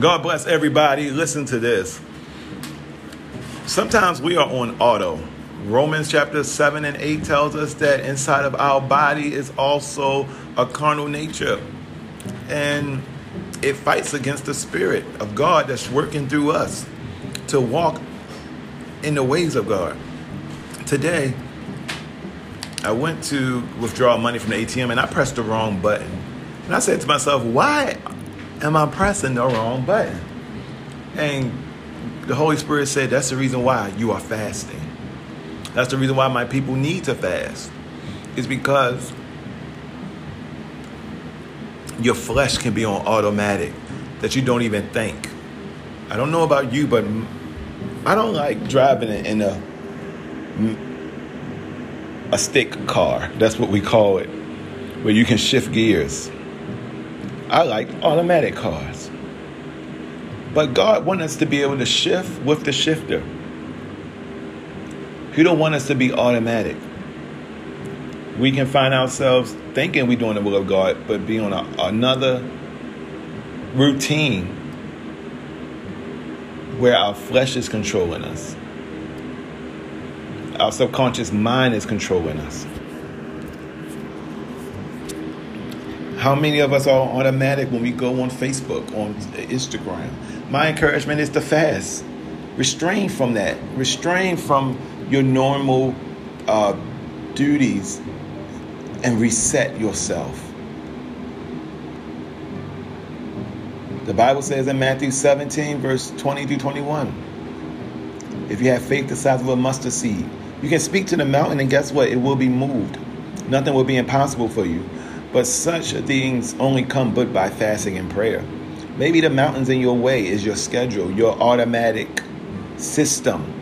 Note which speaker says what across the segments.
Speaker 1: God bless everybody. Listen to this. Sometimes we are on auto. Romans chapter 7 and 8 tells us that inside of our body is also a carnal nature. And it fights against the spirit of God that's working through us to walk in the ways of God. Today, I went to withdraw money from the ATM and I pressed the wrong button. And I said to myself, why am I pressing the wrong button? And the Holy Spirit said, that's the reason why you are fasting. That's the reason why my people need to fast. Is because your flesh can be on automatic that you don't even think. I don't know about you, but I don't like driving in a a stick car. That's what we call it, where you can shift gears. I like automatic cars. But God wants us to be able to shift with the shifter. He don't want us to be automatic. We can find ourselves thinking we're doing the will of God, but be on a, another routine where our flesh is controlling us. Our subconscious mind is controlling us. How many of us are automatic when we go on Facebook, on Instagram? My encouragement is to fast. Restrain from that. Restrain from your normal uh, duties and reset yourself. The Bible says in Matthew 17, verse 20 through 21, if you have faith the size of a mustard seed, you can speak to the mountain, and guess what? It will be moved. Nothing will be impossible for you. But such things only come but by fasting and prayer. Maybe the mountains in your way is your schedule, your automatic system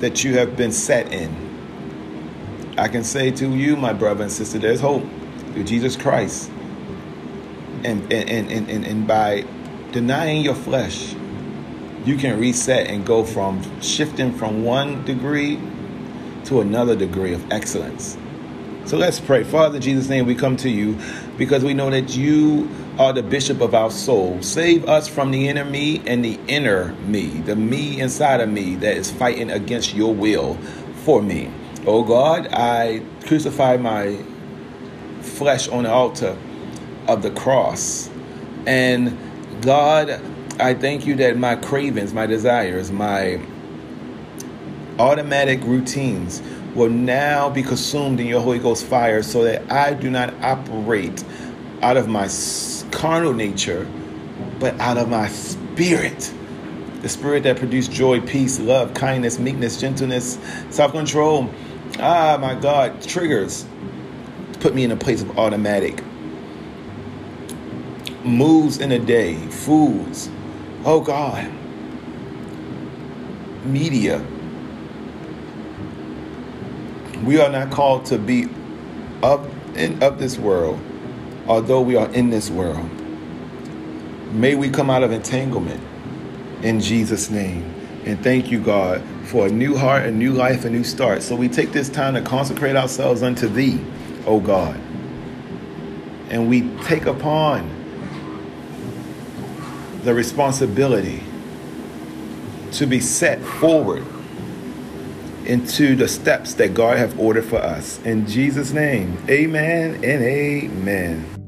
Speaker 1: that you have been set in. I can say to you, my brother and sister, there's hope through Jesus Christ. And, and, and, and, and by denying your flesh, you can reset and go from shifting from one degree to another degree of excellence. So let's pray. Father, in Jesus' name, we come to you because we know that you are the bishop of our soul. Save us from the inner me and the inner me, the me inside of me that is fighting against your will for me. Oh God, I crucify my flesh on the altar of the cross. And God, I thank you that my cravings, my desires, my automatic routines will now be consumed in your Holy Ghost fire so that I do not operate out of my carnal nature, but out of my spirit. The spirit that produced joy, peace, love, kindness, meekness, gentleness, self control. Ah, my God, triggers put me in a place of automatic. Moves in a day, foods. Oh God. Media, we are not called to be up in of this world, although we are in this world. May we come out of entanglement in Jesus' name. And thank you, God, for a new heart, a new life, a new start. So we take this time to consecrate ourselves unto Thee, O God. And we take upon the responsibility to be set forward into the steps that God have ordered for us. In Jesus' name, amen and amen.